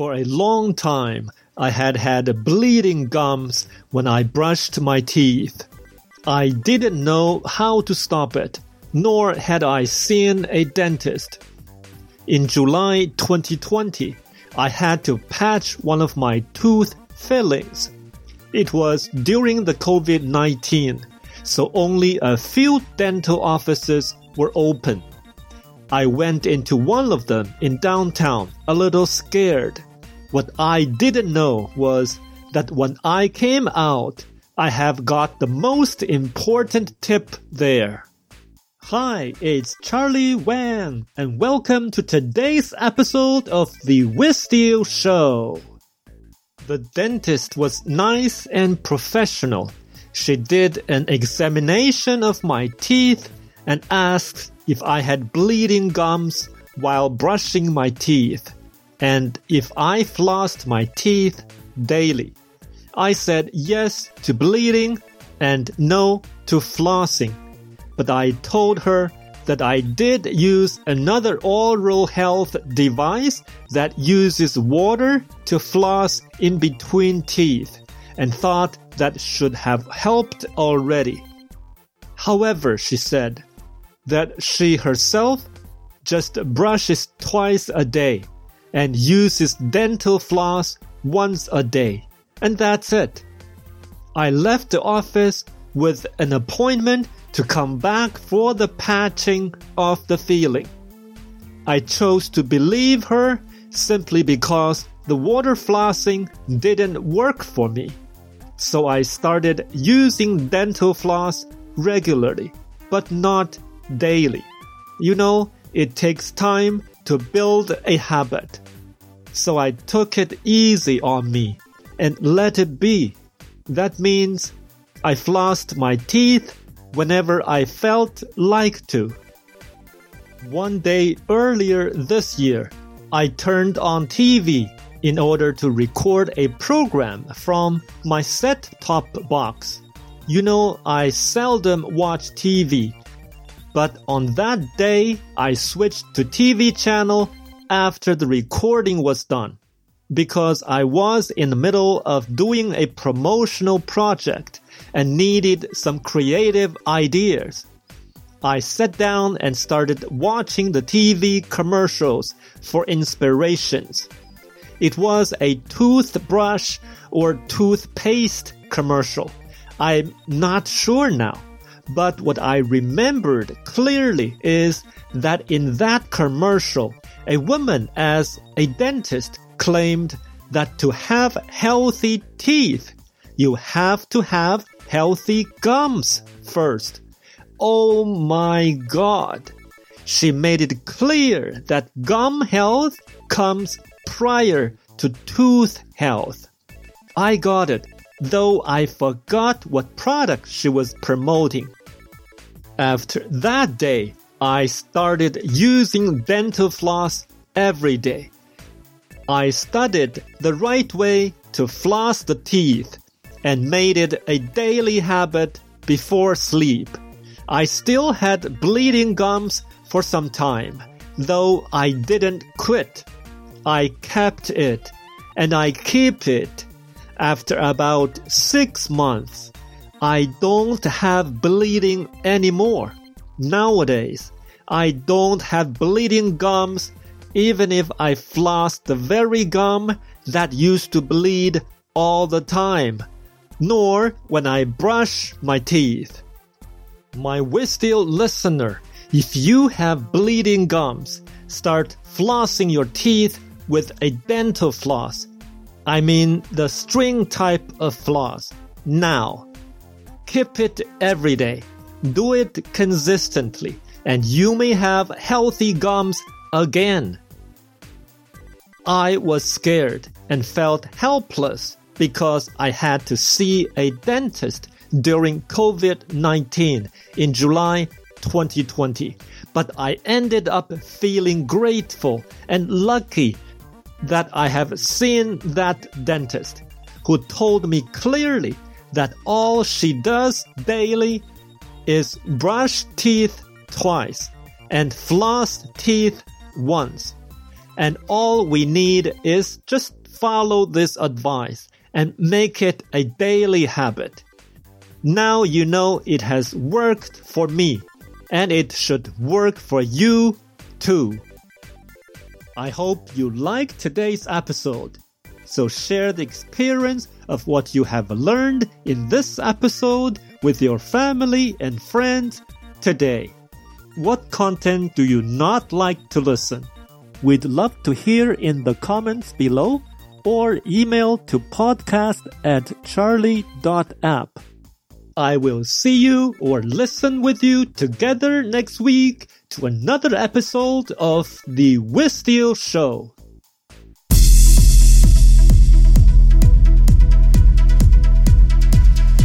For a long time, I had had bleeding gums when I brushed my teeth. I didn't know how to stop it, nor had I seen a dentist. In July 2020, I had to patch one of my tooth fillings. It was during the COVID 19, so only a few dental offices were open. I went into one of them in downtown, a little scared. What I didn't know was that when I came out, I have got the most important tip there. Hi, it's Charlie Wang, and welcome to today's episode of The Wissteel Show. The dentist was nice and professional. She did an examination of my teeth and asked if I had bleeding gums while brushing my teeth and if I flossed my teeth daily. I said yes to bleeding and no to flossing, but I told her that I did use another oral health device that uses water to floss in between teeth and thought that should have helped already. However, she said that she herself just brushes twice a day and uses dental floss once a day. And that's it. I left the office with an appointment to come back for the patching of the feeling. I chose to believe her simply because the water flossing didn't work for me. So I started using dental floss regularly, but not daily. You know, it takes time to build a habit. So I took it easy on me and let it be. That means I flossed my teeth whenever I felt like to. One day earlier this year, I turned on TV in order to record a program from my set top box. You know, I seldom watch TV, but on that day, I switched to TV channel after the recording was done because I was in the middle of doing a promotional project and needed some creative ideas. I sat down and started watching the TV commercials for inspirations. It was a toothbrush or toothpaste commercial. I'm not sure now, but what I remembered clearly is that in that commercial, a woman as a dentist claimed that to have healthy teeth, you have to have healthy gums first. Oh my god. She made it clear that gum health comes prior to tooth health. I got it, though I forgot what product she was promoting. After that day, I started using dental floss every day. I studied the right way to floss the teeth and made it a daily habit before sleep. I still had bleeding gums for some time, though I didn't quit. I kept it and I keep it. After about six months, I don't have bleeding anymore. Nowadays, I don't have bleeding gums even if I floss the very gum that used to bleed all the time, nor when I brush my teeth. My Wissteel listener, if you have bleeding gums, start flossing your teeth with a dental floss. I mean the string type of floss. Now, keep it every day. Do it consistently, and you may have healthy gums again. I was scared and felt helpless because I had to see a dentist during COVID 19 in July 2020. But I ended up feeling grateful and lucky that I have seen that dentist who told me clearly that all she does daily is brush teeth twice and floss teeth once. And all we need is just follow this advice and make it a daily habit. Now you know it has worked for me and it should work for you too. I hope you liked today's episode. So share the experience of what you have learned in this episode with your family and friends today. What content do you not like to listen? We'd love to hear in the comments below or email to podcast at charlie.app. I will see you or listen with you together next week to another episode of The Wissteel Show.